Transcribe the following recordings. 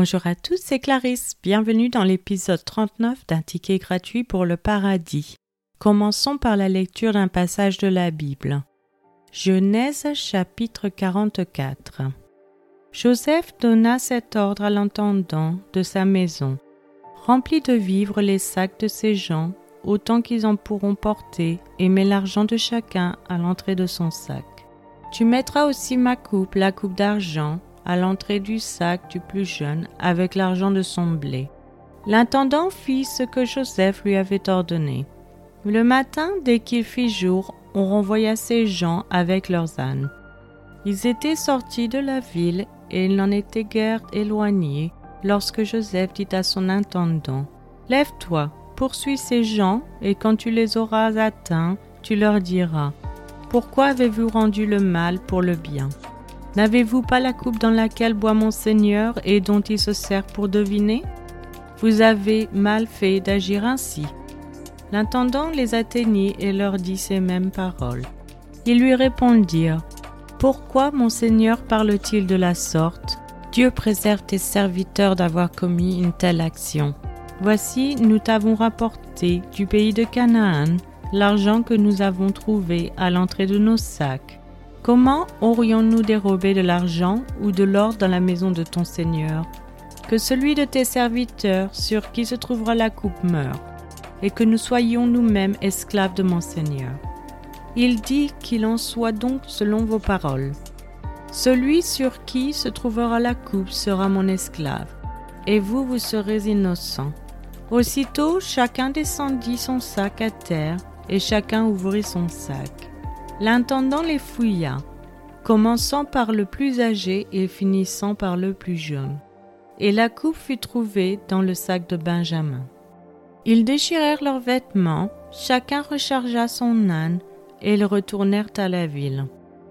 Bonjour à tous, c'est Clarisse. Bienvenue dans l'épisode 39 d'un ticket gratuit pour le paradis. Commençons par la lecture d'un passage de la Bible. Genèse chapitre 44. Joseph donna cet ordre à l'intendant de sa maison. Remplis de vivres les sacs de ces gens, autant qu'ils en pourront porter, et mets l'argent de chacun à l'entrée de son sac. Tu mettras aussi ma coupe, la coupe d'argent, à l'entrée du sac du plus jeune avec l'argent de son blé. L'intendant fit ce que Joseph lui avait ordonné. Le matin, dès qu'il fit jour, on renvoya ces gens avec leurs ânes. Ils étaient sortis de la ville et ils n'en étaient guère éloignés lorsque Joseph dit à son intendant Lève-toi, poursuis ces gens, et quand tu les auras atteints, tu leur diras Pourquoi avez-vous rendu le mal pour le bien? N'avez-vous pas la coupe dans laquelle boit mon Seigneur et dont il se sert pour deviner? Vous avez mal fait d'agir ainsi. L'intendant les atteignit et leur dit ces mêmes paroles. Ils lui répondirent Pourquoi mon Seigneur parle-t-il de la sorte? Dieu préserve tes serviteurs d'avoir commis une telle action. Voici, nous t'avons rapporté du pays de Canaan l'argent que nous avons trouvé à l'entrée de nos sacs. Comment aurions-nous dérobé de l'argent ou de l'or dans la maison de ton Seigneur? Que celui de tes serviteurs sur qui se trouvera la coupe meure, et que nous soyons nous-mêmes esclaves de mon Seigneur. Il dit qu'il en soit donc selon vos paroles. Celui sur qui se trouvera la coupe sera mon esclave, et vous, vous serez innocents. Aussitôt, chacun descendit son sac à terre, et chacun ouvrit son sac. L'intendant les fouilla, commençant par le plus âgé et finissant par le plus jeune. Et la coupe fut trouvée dans le sac de Benjamin. Ils déchirèrent leurs vêtements, chacun rechargea son âne, et ils retournèrent à la ville.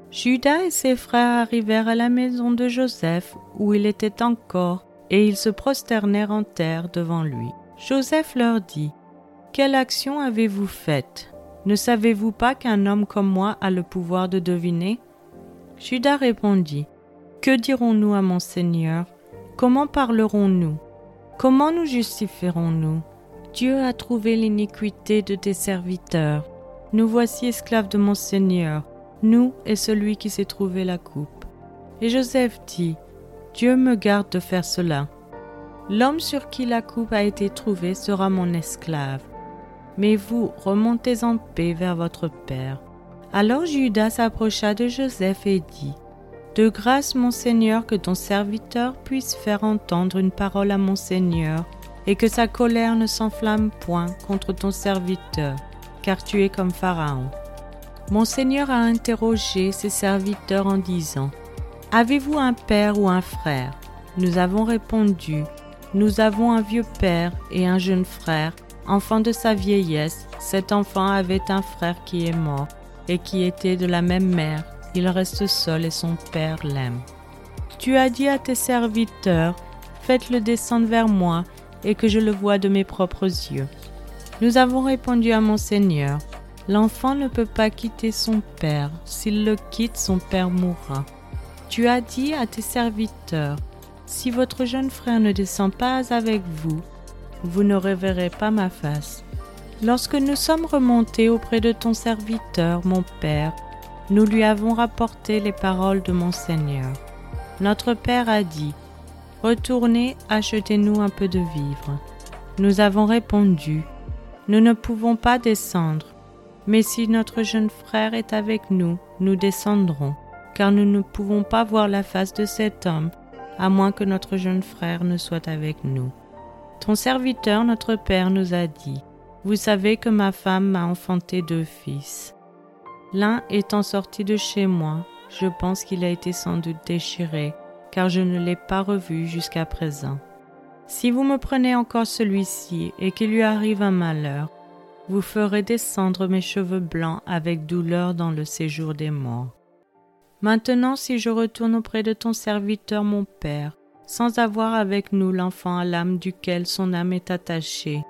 Judas et ses frères arrivèrent à la maison de Joseph, où il était encore, et ils se prosternèrent en terre devant lui. Joseph leur dit, Quelle action avez-vous faite? Ne savez-vous pas qu'un homme comme moi a le pouvoir de deviner? Judas répondit Que dirons-nous à mon Seigneur? Comment parlerons-nous? Comment nous justifierons-nous? Dieu a trouvé l'iniquité de tes serviteurs. Nous voici esclaves de mon Seigneur, nous et celui qui s'est trouvé la coupe. Et Joseph dit Dieu me garde de faire cela. L'homme sur qui la coupe a été trouvée sera mon esclave mais vous remontez en paix vers votre Père. Alors Judas s'approcha de Joseph et dit, De grâce, mon Seigneur, que ton serviteur puisse faire entendre une parole à mon Seigneur, et que sa colère ne s'enflamme point contre ton serviteur, car tu es comme Pharaon. Mon Seigneur a interrogé ses serviteurs en disant, Avez-vous un père ou un frère? Nous avons répondu, Nous avons un vieux père et un jeune frère, Enfant de sa vieillesse, cet enfant avait un frère qui est mort et qui était de la même mère. Il reste seul et son père l'aime. Tu as dit à tes serviteurs, faites-le descendre vers moi et que je le vois de mes propres yeux. Nous avons répondu à mon Seigneur, l'enfant ne peut pas quitter son père, s'il le quitte, son père mourra. Tu as dit à tes serviteurs, si votre jeune frère ne descend pas avec vous, vous ne reverrez pas ma face. Lorsque nous sommes remontés auprès de ton serviteur, mon Père, nous lui avons rapporté les paroles de mon Seigneur. Notre Père a dit, Retournez, achetez-nous un peu de vivres. Nous avons répondu, Nous ne pouvons pas descendre, mais si notre jeune frère est avec nous, nous descendrons, car nous ne pouvons pas voir la face de cet homme, à moins que notre jeune frère ne soit avec nous. Ton serviteur, notre Père, nous a dit, Vous savez que ma femme m'a enfanté deux fils. L'un étant sorti de chez moi, je pense qu'il a été sans doute déchiré, car je ne l'ai pas revu jusqu'à présent. Si vous me prenez encore celui-ci et qu'il lui arrive un malheur, vous ferez descendre mes cheveux blancs avec douleur dans le séjour des morts. Maintenant, si je retourne auprès de ton serviteur mon Père, sans avoir avec nous l'enfant à l'âme duquel son âme est attachée.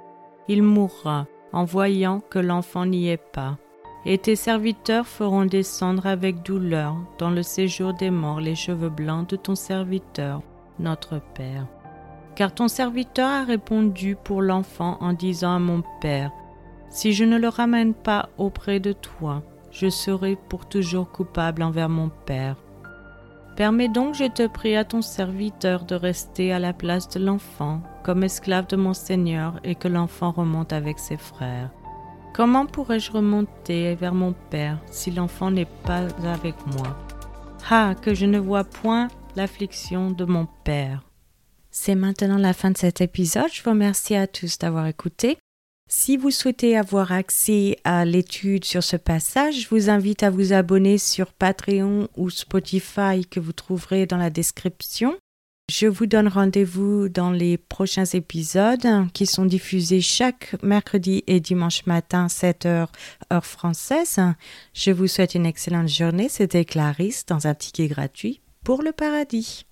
Il mourra en voyant que l'enfant n'y est pas. Et tes serviteurs feront descendre avec douleur dans le séjour des morts les cheveux blancs de ton serviteur, notre Père. Car ton serviteur a répondu pour l'enfant en disant à mon Père, Si je ne le ramène pas auprès de toi, je serai pour toujours coupable envers mon Père. Permets donc, je te prie, à ton serviteur de rester à la place de l'enfant, comme esclave de mon Seigneur, et que l'enfant remonte avec ses frères. Comment pourrais-je remonter vers mon Père si l'enfant n'est pas avec moi? Ah, que je ne vois point l'affliction de mon Père. C'est maintenant la fin de cet épisode. Je vous remercie à tous d'avoir écouté. Si vous souhaitez avoir accès à l'étude sur ce passage, je vous invite à vous abonner sur Patreon ou Spotify que vous trouverez dans la description. Je vous donne rendez-vous dans les prochains épisodes qui sont diffusés chaque mercredi et dimanche matin 7h heure française. Je vous souhaite une excellente journée. C'était Clarisse dans un ticket gratuit pour le paradis.